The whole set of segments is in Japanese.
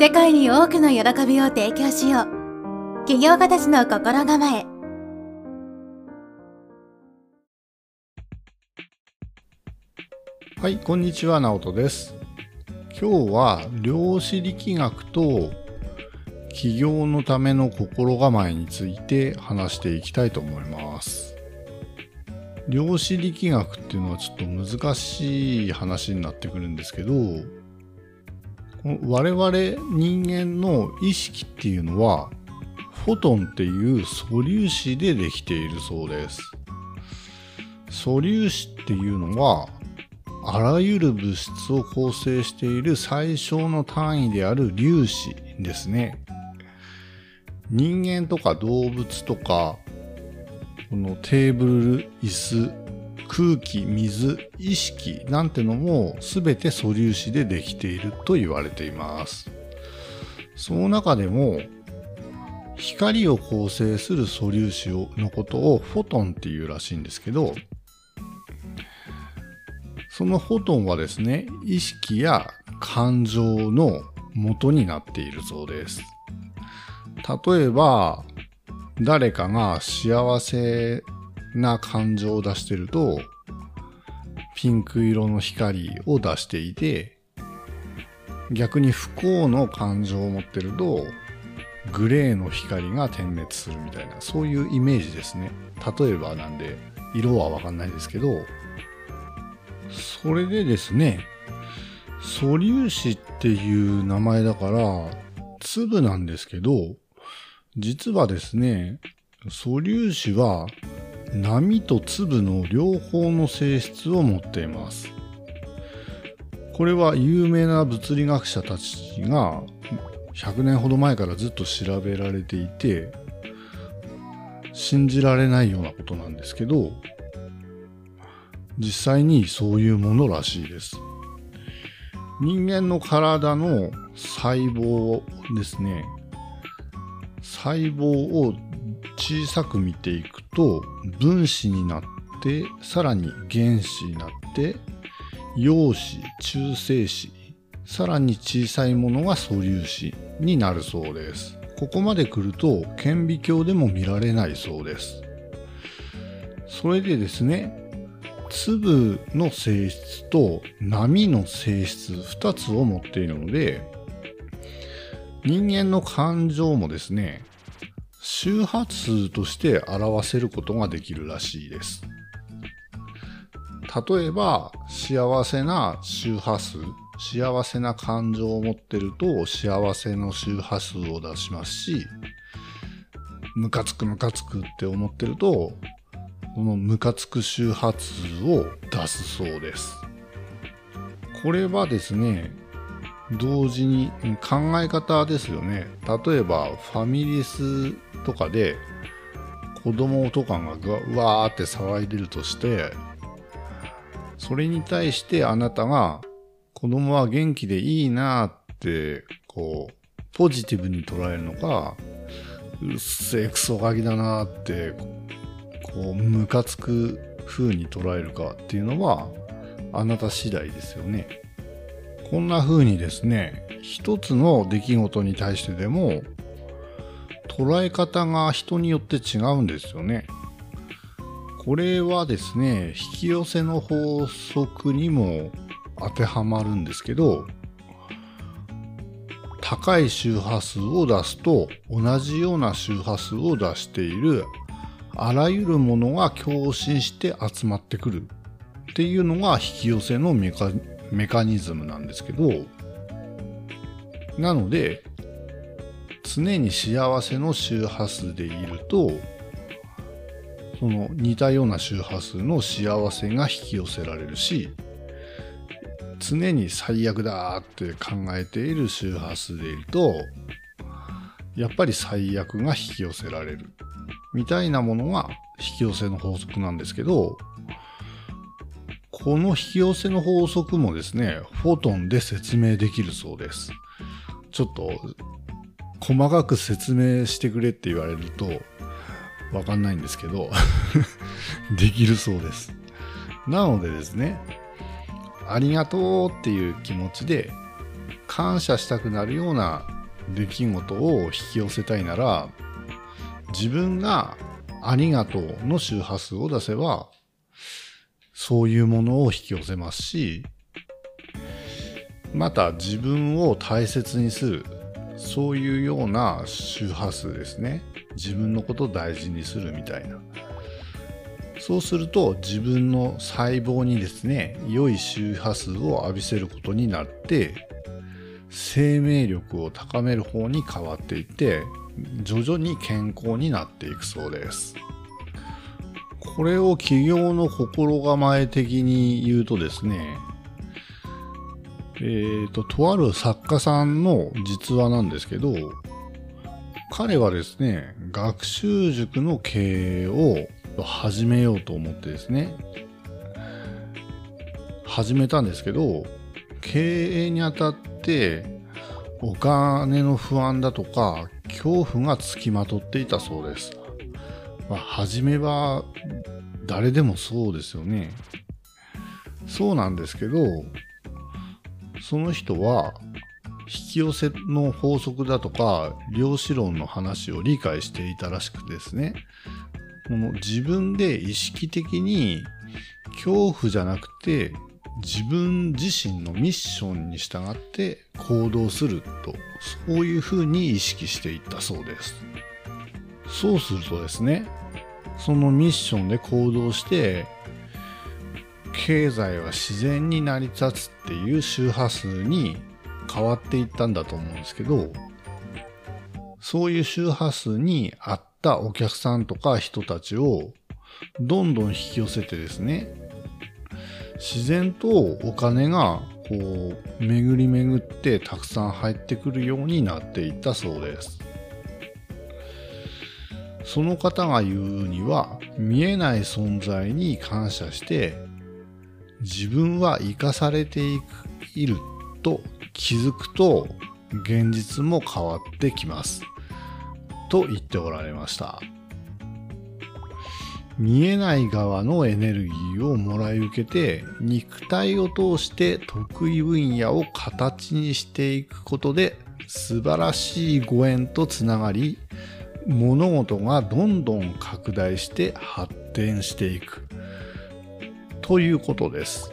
世界に多くの喜びを提供しよう。起業家たちの心構え。はいこんにちは直人です。今日は量子力学と起業のための心構えについて話していきたいと思います。量子力学っていうのはちょっと難しい話になってくるんですけど我々人間の意識っていうのはフォトンっていう素粒子でできているそうです。素粒子っていうのはあらゆる物質を構成している最小の単位である粒子ですね。人間とか動物とかこのテーブル椅子空気水意識なんてのも全て素粒子でできていると言われています。その中でも光を構成する素粒子のことをフォトンっていうらしいんですけどそのフォトンはですね意識や感情の元になっているそうです。例えば誰かが幸せな感情を出してるとピンク色の光を出していて逆に不幸の感情を持ってるとグレーの光が点滅するみたいなそういうイメージですね。例えばなんで色はわかんないですけどそれでですね素粒子っていう名前だから粒なんですけど実はですね素粒子は波と粒の両方の性質を持っています。これは有名な物理学者たちが100年ほど前からずっと調べられていて信じられないようなことなんですけど実際にそういうものらしいです。人間の体の細胞ですね細胞を小さく見ていくと分子になってさらに原子になって陽子中性子さらに小さいものが素粒子になるそうです。ここまで来ると顕微鏡でも見られないそうです。それでですね粒の性質と波の性質2つを持っているので人間の感情もですね周波数として表せることができるらしいです。例えば幸せな周波数幸せな感情を持ってると幸せの周波数を出しますしムカつくムカつくって思ってるとこのムカつく周波数を出すそうです。これはですね同時に考え方ですよね例えばファミリスとかで子供とかがうわーって騒いでるとしてそれに対してあなたが子供は元気でいいなってこうポジティブに捉えるのかうっせえクソガキだなってこうムカつく風に捉えるかっていうのはあなた次第ですよね。こんな風にですね、一つの出来事に対してでも捉え方が人によって違うんですよね。これはですね、引き寄せの法則にも当てはまるんですけど、高い周波数を出すと同じような周波数を出しているあらゆるものが共振して集まってくるっていうのが引き寄せのメカメカニズムなんですけどなので常に幸せの周波数でいるとその似たような周波数の幸せが引き寄せられるし常に最悪だって考えている周波数でいるとやっぱり最悪が引き寄せられる。みたいなものが引き寄せの法則なんですけど、この引き寄せの法則もですね、フォトンで説明できるそうです。ちょっと、細かく説明してくれって言われると、わかんないんですけど できるそうです。なのでですね、ありがとうっていう気持ちで、感謝したくなるような出来事を引き寄せたいなら自分がありがとうの周波数を出せばそういうものを引き寄せますしまた自分を大切にするそういうような周波数ですね。自分のことを大事にするみたいな。そうすると自分の細胞にですね良い周波数を浴びせることになって生命力を高める方に変わっていって徐々に健康になっていくそうです。これを企業の心構え的に言うとですねえーと、とある作家さんの実話なんですけど彼はですね学習塾の経営を始めようと思ってですね始めたんですけど経営にあたってお金の不安だとか恐怖がつきまとっていたそうです。まあ、初めは誰でもそうですよね。そうなんですけど、その人は引き寄せの法則だとか量子論の話を理解していたらしくですね、この自分で意識的に恐怖じゃなくて自分自身のミッションに従って行動するとそういうふうに意識していったそうですそうするとですねそのミッションで行動して経済は自然に成り立つっていう周波数に変わっていったんだと思うんですけどそういう周波数に合ったお客さんとか人たちをどんどん引き寄せてですね自然とお金がこう巡り巡ってたくさん入ってくるようになっていったそうです。その方が言うには見えない存在に感謝して自分は生かされていくいると気づくと現実も変わってきます。と言っておられました。見えない側のエネルギーをもらい受けて肉体を通して得意分野を形にしていくことで素晴らしいご縁とつながり物事がどんどん拡大して発展していくということです。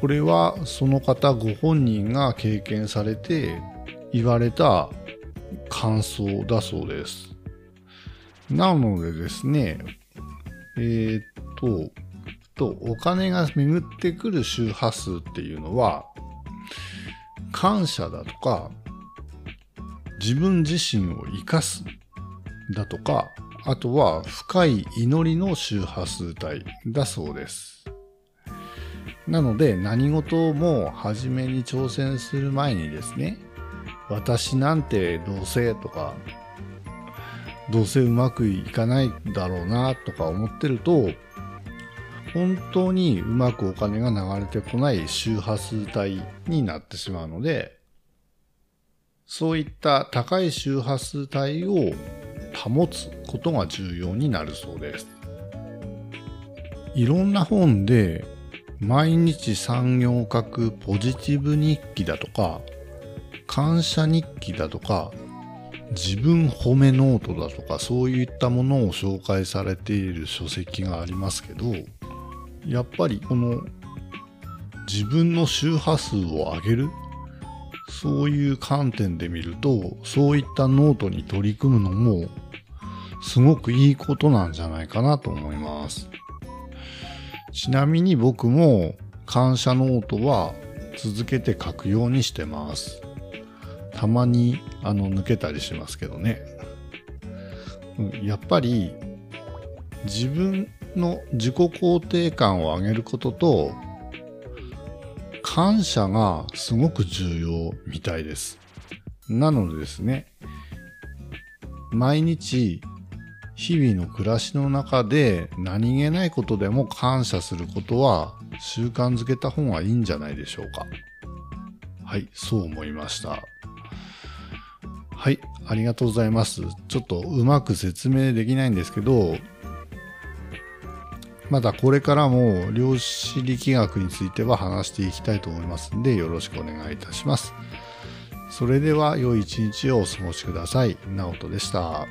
これはその方ご本人が経験されて言われた感想だそうです。なのでですね、えー、っと、と、お金が巡ってくる周波数っていうのは、感謝だとか、自分自身を生かすだとか、あとは深い祈りの周波数帯だそうです。なので何事も初めに挑戦する前にですね、私なんてどうせとか、どうせうまくいかないだろうなとか思ってると本当にうまくお金が流れてこない周波数帯になってしまうのでそういった高い周波数帯を保つことが重要になるそうです。いろんな本で毎日産業を書くポジティブ日記だとか感謝日記だとか自分褒めノートだとかそういったものを紹介されている書籍がありますけどやっぱりこの自分の周波数を上げるそういう観点で見るとそういったノートに取り組むのもすごくいいことなんじゃないかなと思います。ちなみに僕も感謝ノートは続けて書くようにしてます。たまにあの抜けたりしますけどね、やっぱり自分の自己肯定感を上げることと感謝がすごく重要みたいです。なのでですね、毎日日々の暮らしの中で何気ないことでも感謝することは習慣づけた方がいいんじゃないでしょうか。はい、そう思いました。はい、ありがとうございます。ちょっとうまく説明できないんですけど、まだこれからも量子力学については話していきたいと思いますんで、よろしくお願いいたします。それでは良い一日をお過ごしください。直人でした。